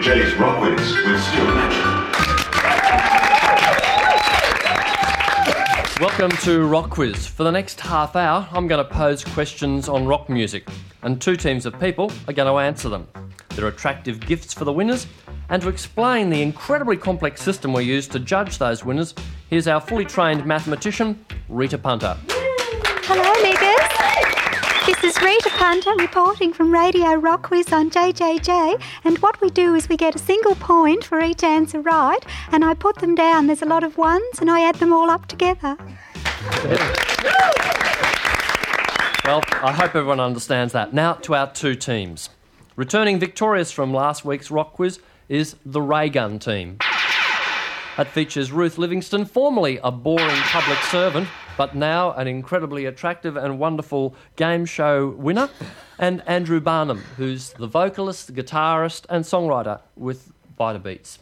With Stuart Matchett. Welcome to Rock Quiz. For the next half hour, I'm going to pose questions on rock music, and two teams of people are going to answer them. There are attractive gifts for the winners, and to explain the incredibly complex system we use to judge those winners, here's our fully trained mathematician, Rita Punter. This is Rita Punter reporting from Radio Rock Quiz on JJJ. And what we do is we get a single point for each answer right, and I put them down. There's a lot of ones, and I add them all up together. Well, I hope everyone understands that. Now to our two teams. Returning victorious from last week's rock quiz is the Ray Gun team. That features Ruth Livingston, formerly a boring public servant, but now an incredibly attractive and wonderful game show winner, and Andrew Barnum, who's the vocalist, guitarist, and songwriter with Vitabeats.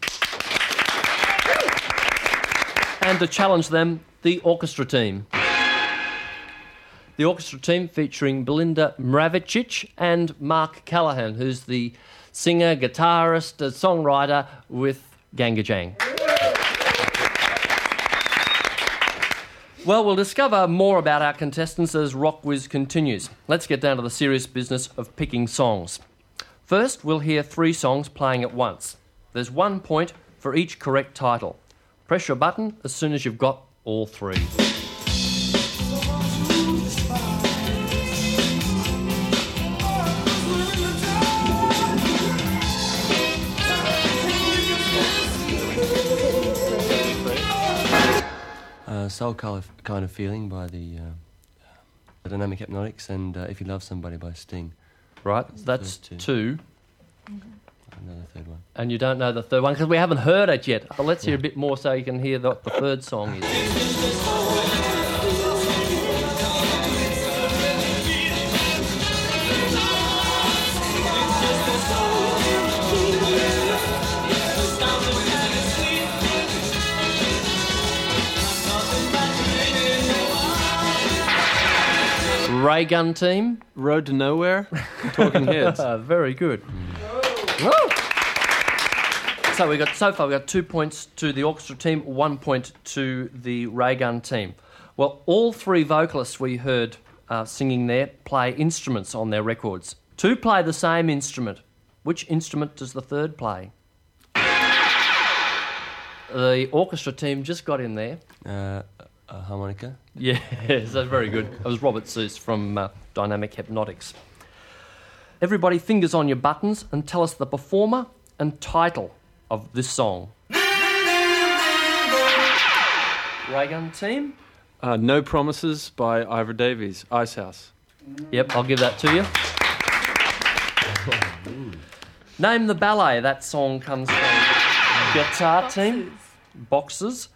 And to challenge them, the orchestra team. The orchestra team featuring Belinda Mravicic and Mark Callaghan, who's the singer, guitarist, songwriter with GANGgajang. Well, we'll discover more about our contestants as Rock Whiz continues. Let's get down to the serious business of picking songs. First, we'll hear three songs playing at once. There's one point for each correct title. Press your button as soon as you've got all three. Uh, Soul Color Kind of Feeling by the, uh, the Dynamic Hypnotics and uh, If You Love Somebody by Sting. Right, so that's Those two. two. Another third one. And you don't know the third one because we haven't heard it yet. But let's hear a bit more so you can hear what the third song is. Ray Gun team. Road to Nowhere, Talking Heads. Ah, very good. Woo! So we got so far we got two points to the orchestra team, one point to the ray gun team. Well, all three vocalists we heard uh, singing there play instruments on their records. Two play the same instrument. Which instrument does the third play? The orchestra team just got in there. Uh, a harmonica. Yes, that's very good. It was Robert Susz from uh, Dynamic Hypnotics. Everybody, fingers on your buttons and tell us the performer and title of this song. Raygun team? Uh, no Promises by Iva Davies, Icehouse. Yep, I'll give that to you. Name the ballet that song comes from. Guitar team? Boxes.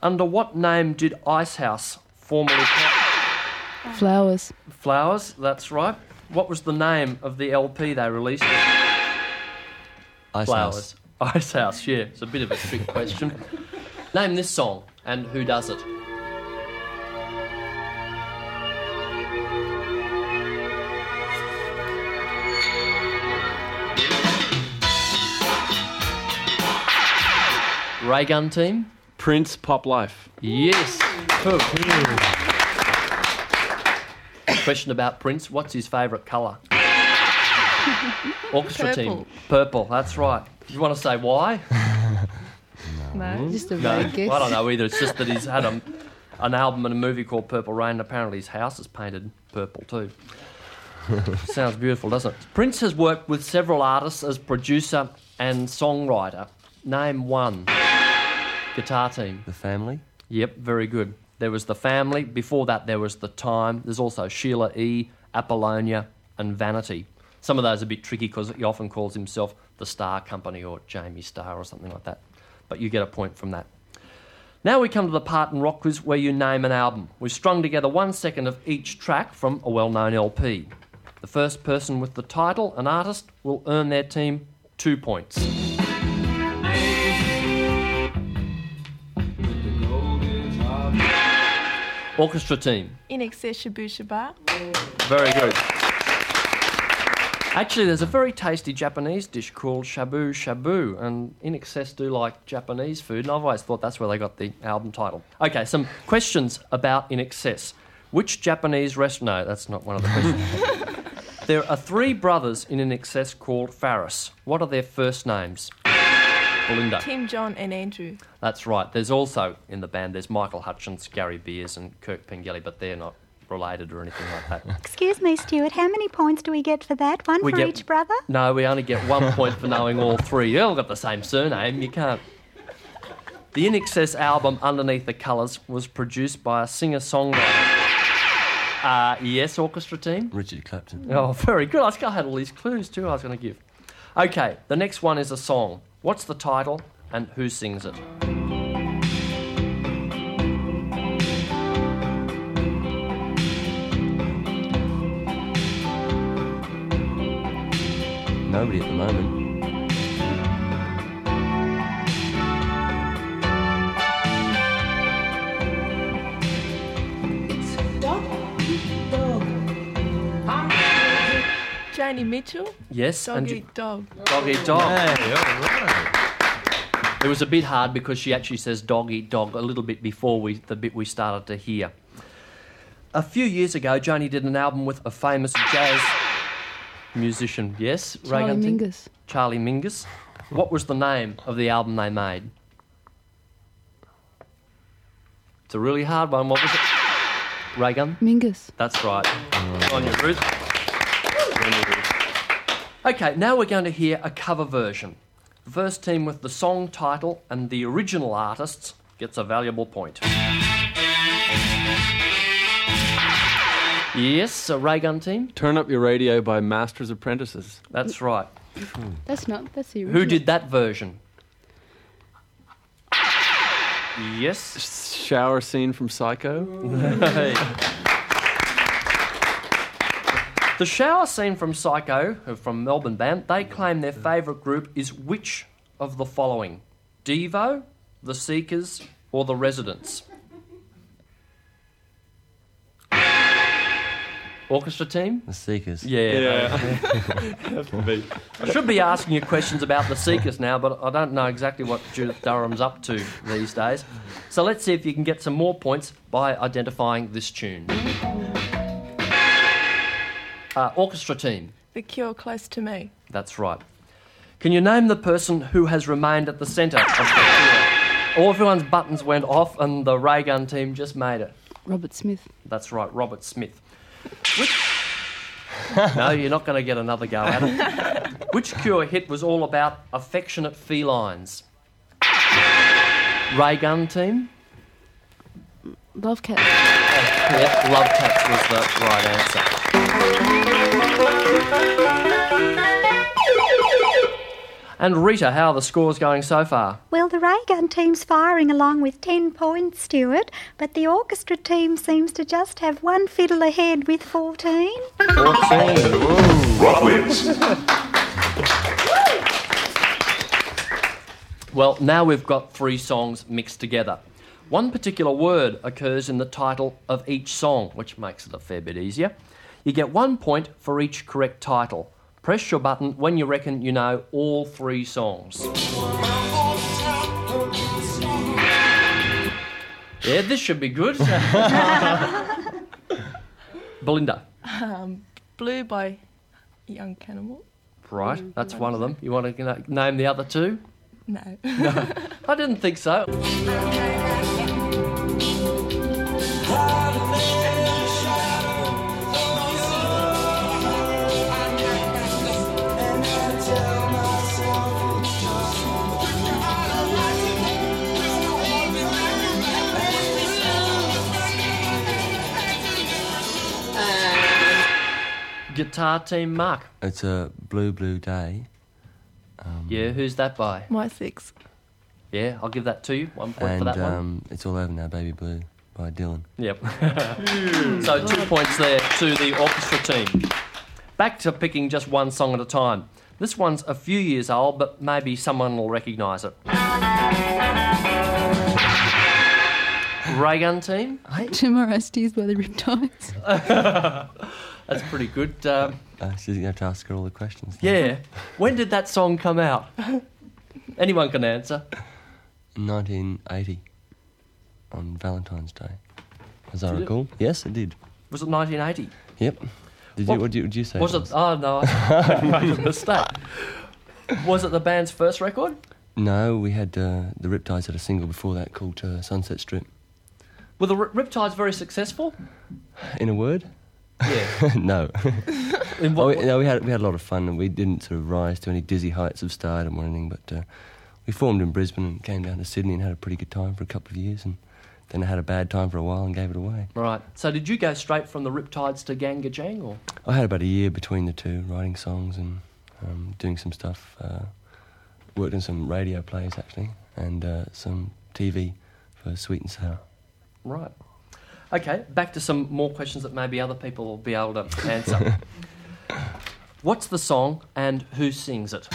Under what name did Icehouse formerly? Flowers. Flowers, that's right. What was the name of the LP they released? Ice Flowers. House. Icehouse, yeah. It's a bit of a trick question. Name this song and who does it? Ray Gun team? Prince Pop Life. Yes. Question about Prince. What's his favourite colour? Orchestra team. Purple. Purple, that's right. Do you want to say why? No, just a No, vague guess. I don't know either. It's just that he's had a, an album and a movie called Purple Rain. And apparently, his house is painted purple too. Sounds beautiful, doesn't it? Prince has worked with several artists as producer and songwriter. Name one. Guitar team. The Family. Yep, very good. There was the family. Before that, there was the time. There's also Sheila E., Apollonia, and Vanity. Some of those are a bit tricky because he often calls himself the Starr Company or Jamie Starr or something like that. But you get a point from that. Now we come to the part in Rock Quiz where you name an album. We've strung together one second of each track from a well known LP. The first person with the title and artist will earn their team two points. Orchestra team. In excess Shabooh Shoobah. Very good. Actually, there's a very tasty Japanese dish called shabu shabu, and INXS do like Japanese food, and I've always thought that's where they got the album title. Okay, some questions about INXS. Which Japanese restaurant? No, that's not one of the questions. there are three brothers in INXS called Farriss. What are their first names? Belinda. Tim, John, and Andrew. That's right. There's also in the band there's Michael Hutchence, Gary Beers, and Kirk Pengilly, but they're not related or anything like that. Excuse me, Stuart, how many points do we get for that? One We for get- each brother? No, we only get one point for knowing all three. They all got the same surname. You can't. The INXS album, Underneath the Colours, was produced by a singer songwriter. Uh, yes, orchestra team. Richard Clapton. Oh, very good. I was- I had all these clues too I was going to give. Okay, the next one is a song. What's the title and who sings it? Nobody at the moment. Joni Mitchell. Yes, Dog and eat dog. dog eat dog. It was a bit hard because she actually says dog eat dog a little bit before we the bit we started to hear. A few years ago, Joni did an album with a famous jazz musician. Yes, Charlie Reagan? Mingus. Charlie Mingus. What was the name of the album they made? It's a really hard one. What was it? Reagan? Mingus. That's right. On your Ruth. On your Ruth. Okay, now we're going to hear a cover version. The first team with the song title and the original artists gets a valuable point. Yes, a ray gun team. Turn Up Your Radio by Masters Apprentices. That's right. That's not. That's the original. Who did that version? Yes. Shower scene from Psycho. The shower scene from Psycho, who from Melbourne band, they claim their favourite group is which of the following? Devo, The Seekers, or The Residents? Orchestra team? The Seekers. Yeah. I should be asking you questions about the Seekers now, but I don't know exactly what Judith Durham's up to these days. So let's see if you can get some more points by identifying this tune. Uh, orchestra team. The Cure Close to Me. That's right. Can you name the person who has remained at the centre of the tour? All everyone's buttons went off, and the ray gun team just made it. Robert Smith. That's right, Robert Smith. Which... no, you're not going to get another go at it. Which Cure hit was all about affectionate felines? Ray gun team? Love Cat. Yep, Love Cats was the right answer. And Rita, how are the scores going so far? Well, the ray gun team's firing along with 10 points, Stuart, but the orchestra team seems to just have one fiddle ahead with 14. 14. Rock wins. Well, now we've got three songs mixed together. One particular word occurs in the title of each song, which makes it a fair bit easier. You get one point for each correct title. Press your button when you reckon you know all three songs. Yeah, this should be good. Belinda. Um, Blue by Young Cannibal. Right, that's one of them. You want to na- name the other two? No. I didn't think so. Guitar team Mark. It's a blue, blue day. Yeah, who's that by? Mi-Sex. Yeah, I'll give that to you. One point And for that one. um, it's all over now, baby blue by Dylan. Yep. so two points there to the orchestra team. Back to picking just one song at a time. This one's a few years old, but maybe someone will recognise it. Ray Gun team? Tomorrow's Tears by the Riptides. That's pretty good. Um, Uh, she's going to have to ask her all the questions. yeah. When did that song come out? Anyone can answer. 1980 on Valentine's Day, as I Did it? recall. Yes, it did. Was it 1980? Yep. Did What- you? What did you, did you say? Was it? Oh no, I made a mistake. Was it the band's first record? No, we had uh, the Riptides had a single before that called uh, Sunset Strip. Were the R- Riptides very successful? In a word, Yeah. no. In Oh, what, we, no, we had we had a lot of fun, and we didn't sort of rise to any dizzy heights of stardom or anything. But uh, we formed in Brisbane and came down to Sydney and had a pretty good time for a couple of years, and then I had a bad time for a while and gave it away. Right. So did you go straight from the Riptides to GANGgajang, or I had about a year between the two, writing songs and um, doing some stuff. Uh, worked on some radio plays actually, and uh, some TV for Sweet and Sour. right? Okay. Back to some more questions that maybe other people will be able to answer. What's the song and who sings it?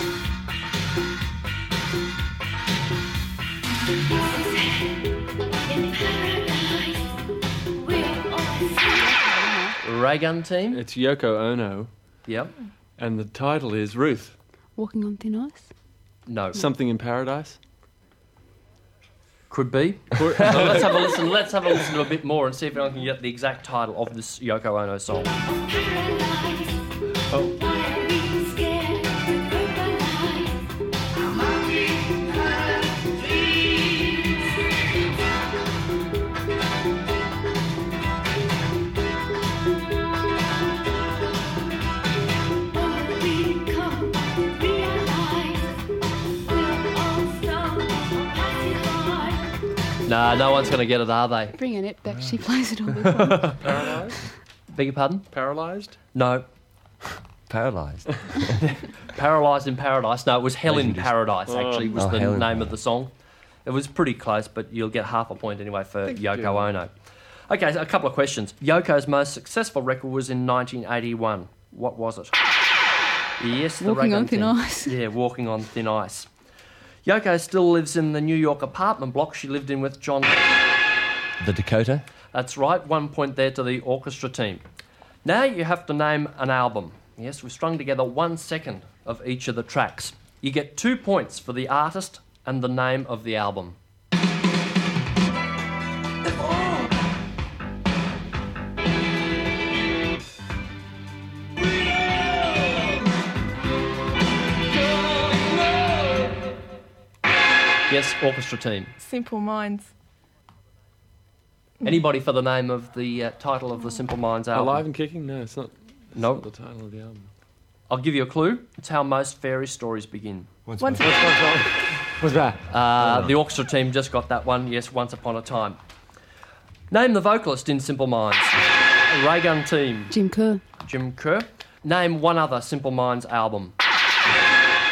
Raygun team. It's Yoko Ono, Yep. and the title is Ruth. Walking on thin ice. No. Something in Paradise. Could be. Let's have a listen. Let's have a listen to a bit more and see if anyone can get the exact title of this Yoko Ono song. Nah, no one's going to get it, are they? Bring Annette back. She plays it all the time. Paralyzed. Beg your pardon? Paralyzed. No. Paralysed. Paralysed in Paradise. No, it was Hell in Legend Paradise, oh. actually, was Oh, the Hell in name of the song. It was pretty close, but you'll get half a point anyway for Thank Yoko you. Ono. Okay, so a couple of questions. Yoko's most successful record was in 1981. What was it? Yes, the Walking on thin Team. ice. Yeah, walking on thin ice. Yoko still lives in the New York apartment block she lived in with John. the Dakota. That's right, one point there to the orchestra team. Now you have to name an album. Yes, we've strung together one second of each of the tracks. You get two points for the artist and the name of the album. Yes, orchestra team. Simple Minds. Anybody for the name of the uh, title of the Simple Minds album? Alive and kicking? No, it's not. It's Nope. not the title of the album. I'll give you a clue. It's how most fairy stories begin. Once upon a time. What's that? Uh, the orchestra team just got that one. Yes, once upon a time. Name the vocalist in Simple Minds. Raygun team. Jim Kerr. Jim Kerr. Name one other Simple Minds album.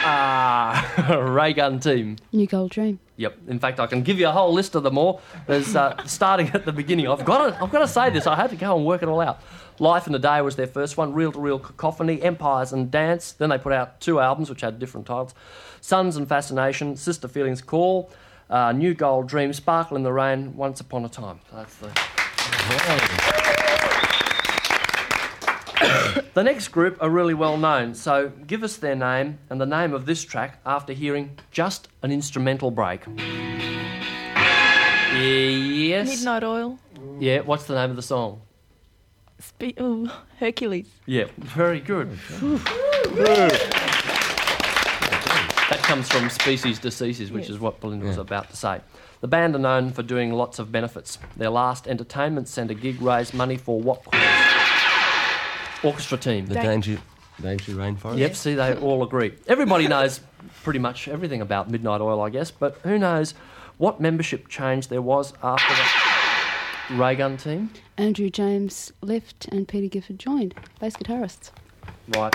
Ah, Raygun team. New Gold Dream. Yep. In fact, I can give you a whole list of them all. There's uh, starting at the beginning. I've got to, I've got to say this. I had to go and work it all out. Life in the Day was their first one. Real to Real Cacophony, Empires and Dance. Then they put out two albums which had different titles: Sons and Fascination, Sister Feelings Call, uh, New Gold Dream, Sparkle in the Rain, Once Upon a Time. That's the. The next group are really well known, so give us their name and the name of this track after hearing just an instrumental break. Yes. Midnight Oil. Yeah, what's the name of the song? Spe- ooh, Hercules. Yeah, very good. that comes from Species Diseases, which Yes. is what Belinda was about to say. The band are known for doing lots of benefits. Their last entertainment centre gig raised money for what cause? Orchestra team. The Thank- Danger, Danger Rainforest. Yep, see, they all agree. Everybody knows pretty much everything about Midnight Oil, I guess, but who knows what membership change there was after the Raygun team? Andrew James left and Peter Gifford joined. Bass guitarists. Right.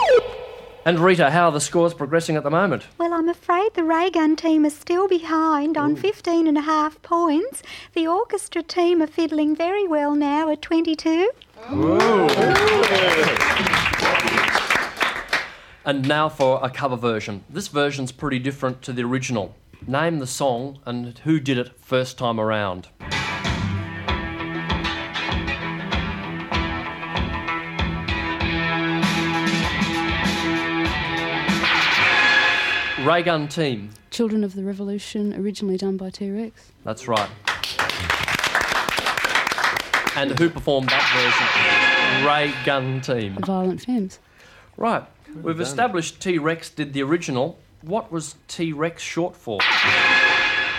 And Rita, how are the scores progressing at the moment? Well, I'm afraid the Raygun team is still behind on 15 and a half points. The orchestra team are fiddling very well now at 22. And now for a cover version. This version's pretty different to the original. Name the song and who did it first time around. Ray Gun Team. Children of the Revolution, originally done by T Rex. That's right. And who performed that version? Ray Gun Team. The Violent Femmes. Right. We've established T Rex did the original. What was T Rex short for?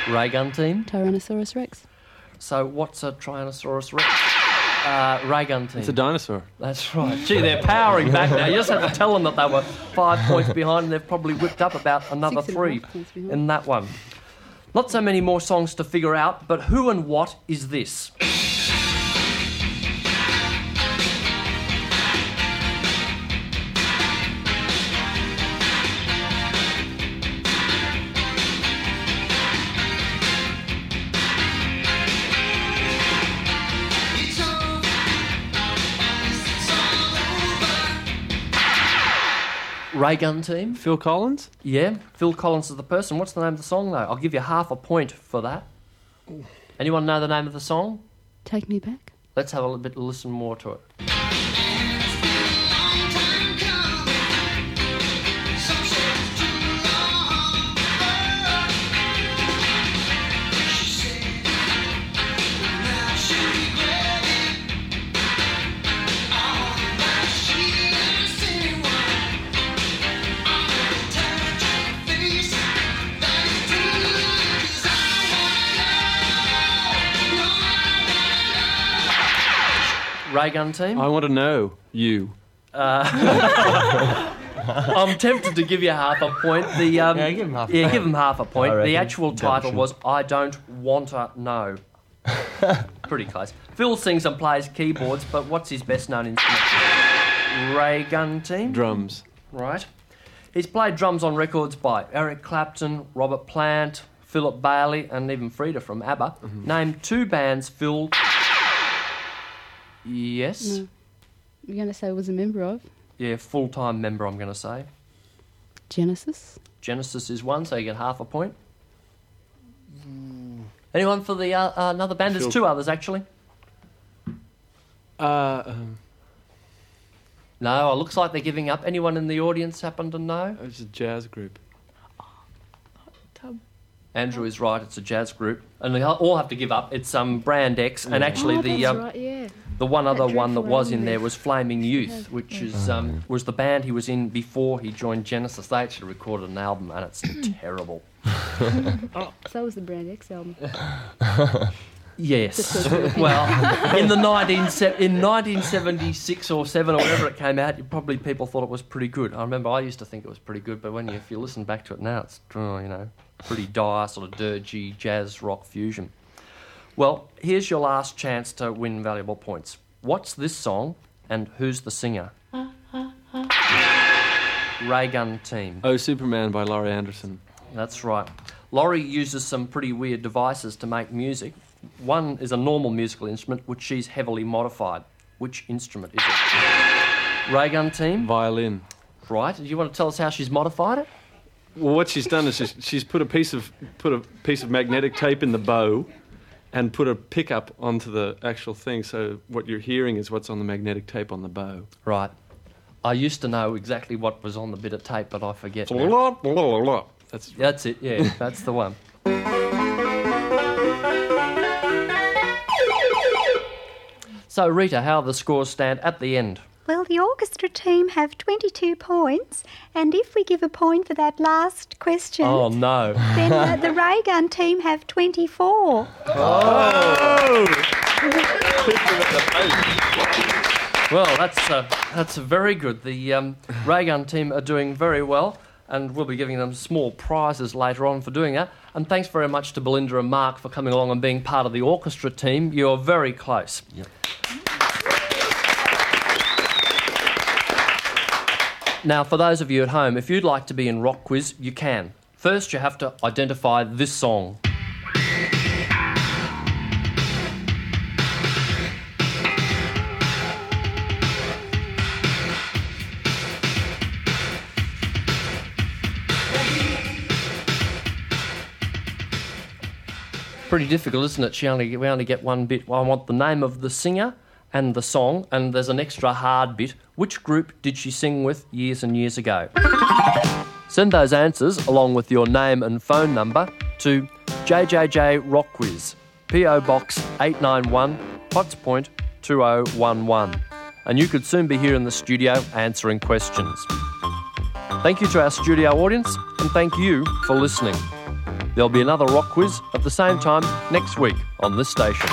Ray Gun Team. Tyrannosaurus Rex. So what's a Tyrannosaurus Rex? Uh, Ray Gun Team. It's a dinosaur. That's right. Gee, they're powering back now. You just have to tell them that they were five points behind and they've probably whipped up about another Six three half points behind. in that one. Not so many more songs to figure out, but who and what is this? Ray Gun Team? Phil Collins? Yeah, Phil Collins is the person. What's the name of the song, though? I'll give you half a point for that. Anyone know the name of the song? Take Me Back. Let's have a little bit listen more to it. Ray Gun Team? I want to know you. I'm tempted to give you half a point. The um, Yeah, give him half a yeah, point. give him half a point. The actual title was "I Don't Wanna Know." Pretty close. Phil sings and plays keyboards, but what's his best known instrument? Ray Gun Team. Drums. Right. He's played drums on records by Eric Clapton, Robert Plant, Philip Bailey, and even Frida from ABBA. Name two bands Phil. Yes. No. You're going to say was a member of Yeah, full time member, I'm going to say. Genesis. Genesis is one, so you get half a point. Anyone for the uh, uh, another band? There's Phil- two others actually. Uh, um, No, it looks like they're giving up. Anyone in the audience happen to know? it's a jazz group. Andrew is right. It's a jazz group, and they all have to give up. It's um Brand X, and actually oh, the that's um, right, yeah. The one other one that was in there was Flaming Youth, which is um was the band he was in before he joined Genesis. They actually recorded an album, and it's terrible. So was the Brand X album. Yes. well, in the 19, in 1976 or 7 or whatever it came out, you probably people thought it was pretty good. I remember I used to think it was pretty good, but when you, if you listen back to it now, it's, oh, you know, pretty dire, sort of dirgy jazz rock fusion. Well, here's your last chance to win valuable points. What's this song and who's the singer? Raygun Team. Oh, Superman by Laurie Anderson. That's right. Laurie uses some pretty weird devices to make music. One is a normal musical instrument, which she's heavily modified. Which instrument is it? Raygun Team, Violin. right? Do you want to tell us how she's modified it? Well, what she's done is she's, she's put a piece of put a piece of magnetic tape in the bow, and put a pickup onto the actual thing. So what you're hearing is what's on the magnetic tape on the bow. Right. I used to know exactly what was on the bit of tape, but I forget. now. That's That's it, yeah, that's the one. So, Rita, how the scores stand at the end? Well, the orchestra team have 22 points, and if we give a point for that last question, Oh, no. then uh, the ray gun team have 24. Oh! Well, that's uh, that's very good. The um, Raygun team are doing very well, and we'll be giving them small prizes later on for doing that. And thanks very much to Belinda and Mark for coming along and being part of the orchestra team. You're very close. Yep. Now, for those of you at home, if you'd like to be in Rock Quiz, you can. First, you have to identify this song. Pretty difficult, isn't it? She only, we only get one bit. I want the name of the singer and the song, and there's an extra hard bit. Which group did she sing with years and years ago? Send those answers along with your name and phone number to JJJ Rock Quiz, PO Box 891, Potts Point 2011. And you could soon be here in the studio answering questions. Thank you to our studio audience and thank you for listening. There'll be another rock quiz at the same time next week on this station.